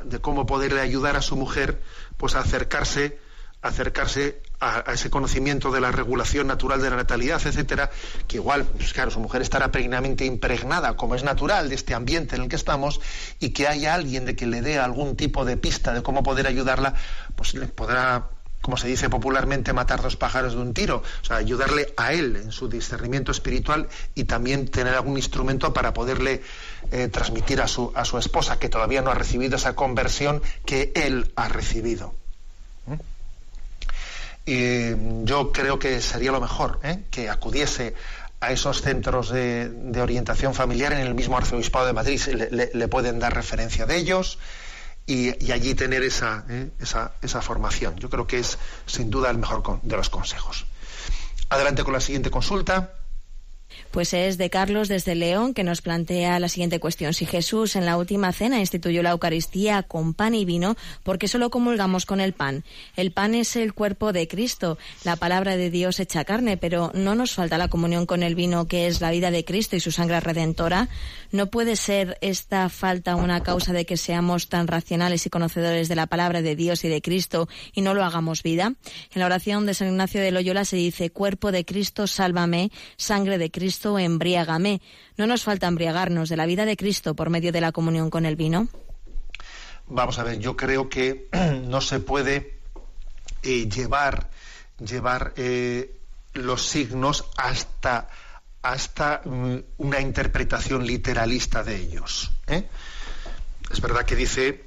Speaker 3: de cómo poderle ayudar a su mujer pues a acercarse, acercarse a, ese conocimiento de la regulación natural de la natalidad, etcétera, que igual, pues claro, su mujer estará plenamente impregnada, como es natural, de este ambiente en el que estamos, y que haya alguien de que le dé algún tipo de pista de cómo poder ayudarla, pues le podrá, como se dice popularmente, matar dos pájaros de un tiro, o sea, ayudarle a él en su discernimiento espiritual y también tener algún instrumento para poderle eh, transmitir a su, a su esposa, que todavía no ha recibido esa conversión que él ha recibido. Y yo creo que sería lo mejor ¿eh? que acudiese a esos centros de, orientación familiar en el mismo arzobispado de Madrid. Le, pueden dar referencia de ellos y, allí tener esa, ¿eh? esa, esa, formación. Yo creo que es sin duda el mejor de los consejos. Adelante con la siguiente consulta.
Speaker 1: Pues es de Carlos desde León que nos plantea la siguiente cuestión. Si Jesús en la última cena instituyó la Eucaristía con pan y vino, ¿por qué solo comulgamos con el pan? El pan es el cuerpo de Cristo, la palabra de Dios hecha carne, pero ¿no nos falta la comunión con el vino que es la vida de Cristo y su sangre redentora? ¿No puede ser esta falta una causa de que seamos tan racionales y conocedores de la palabra de Dios y de Cristo y no lo hagamos vida? En la oración de San Ignacio de Loyola se dice, cuerpo de Cristo, sálvame, sangre de Cristo, embriágame. ¿No nos falta embriagarnos de la vida de Cristo por medio de la comunión con el vino?
Speaker 3: Vamos a ver, yo creo que no se puede eh, llevar, llevar eh, los signos hasta, hasta mm, una interpretación literalista de ellos. ¿eh? Es verdad que dice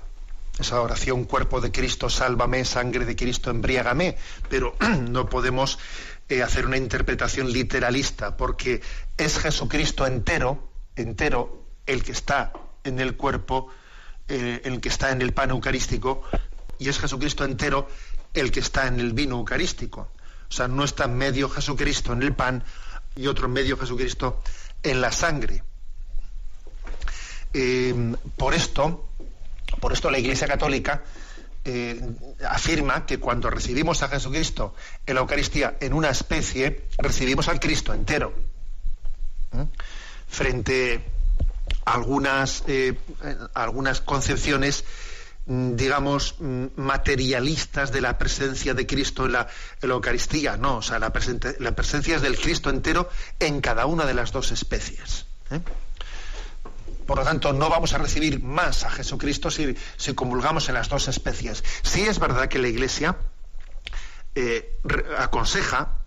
Speaker 3: esa oración, cuerpo de Cristo, sálvame, sangre de Cristo, embriágame, pero no podemos hacer una interpretación literalista, porque es Jesucristo entero, entero, el que está en el cuerpo, eh, el que está en el pan eucarístico, y es Jesucristo entero el que está en el vino eucarístico. O sea, no está medio Jesucristo en el pan y otro medio Jesucristo en la sangre. Eh, por esto, por esto la Iglesia Católica eh, afirma que cuando recibimos a Jesucristo en la Eucaristía en una especie, recibimos al Cristo entero. ¿Mm? Frente a algunas, eh, algunas concepciones, mm, digamos, mm, materialistas de la presencia de Cristo en la, Eucaristía. No, o sea, la, la, presencia es del Cristo entero en cada una de las dos especies. ¿eh? Por lo tanto, no vamos a recibir más a Jesucristo si, si comulgamos en las dos especies. Sí es verdad que la Iglesia eh, aconseja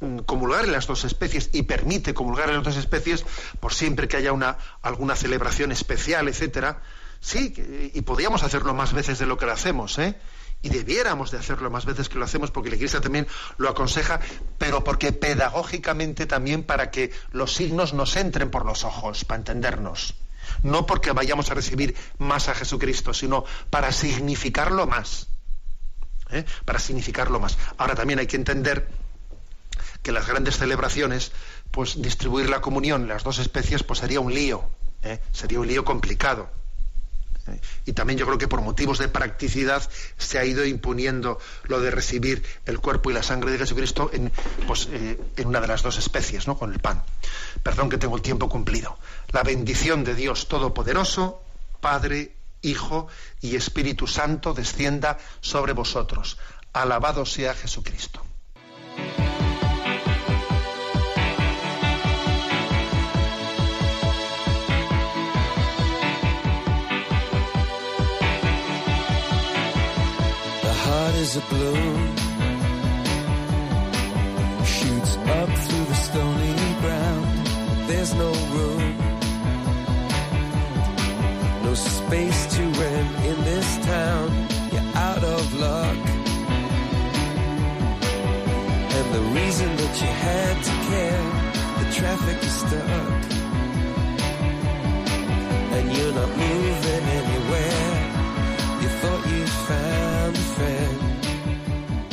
Speaker 3: mm, comulgar en las dos especies y permite comulgar en las dos especies por siempre que haya una alguna celebración especial, etcétera. Sí, y podríamos hacerlo más veces de lo que lo hacemos, ¿eh? Y debiéramos de hacerlo más veces que lo hacemos porque la Iglesia también lo aconseja, pero porque pedagógicamente también para que los signos nos entren por los ojos, para entendernos. No porque vayamos a recibir más a Jesucristo, sino para significarlo más. ¿eh? Para significarlo más. Ahora también hay que entender que las grandes celebraciones, pues distribuir la comunión las dos especies, pues sería un lío. ¿eh? Sería un lío complicado. Y también yo creo que por motivos de practicidad se ha ido imponiendo lo de recibir el cuerpo y la sangre de Jesucristo en, pues, eh, en una de las dos especies, ¿no? con el pan. Perdón que tengo el tiempo cumplido. La bendición de Dios Todopoderoso, Padre, Hijo y Espíritu Santo descienda sobre vosotros. Alabado sea Jesucristo.
Speaker 2: Is a blue shoots up through the stony ground. There's no room, no space to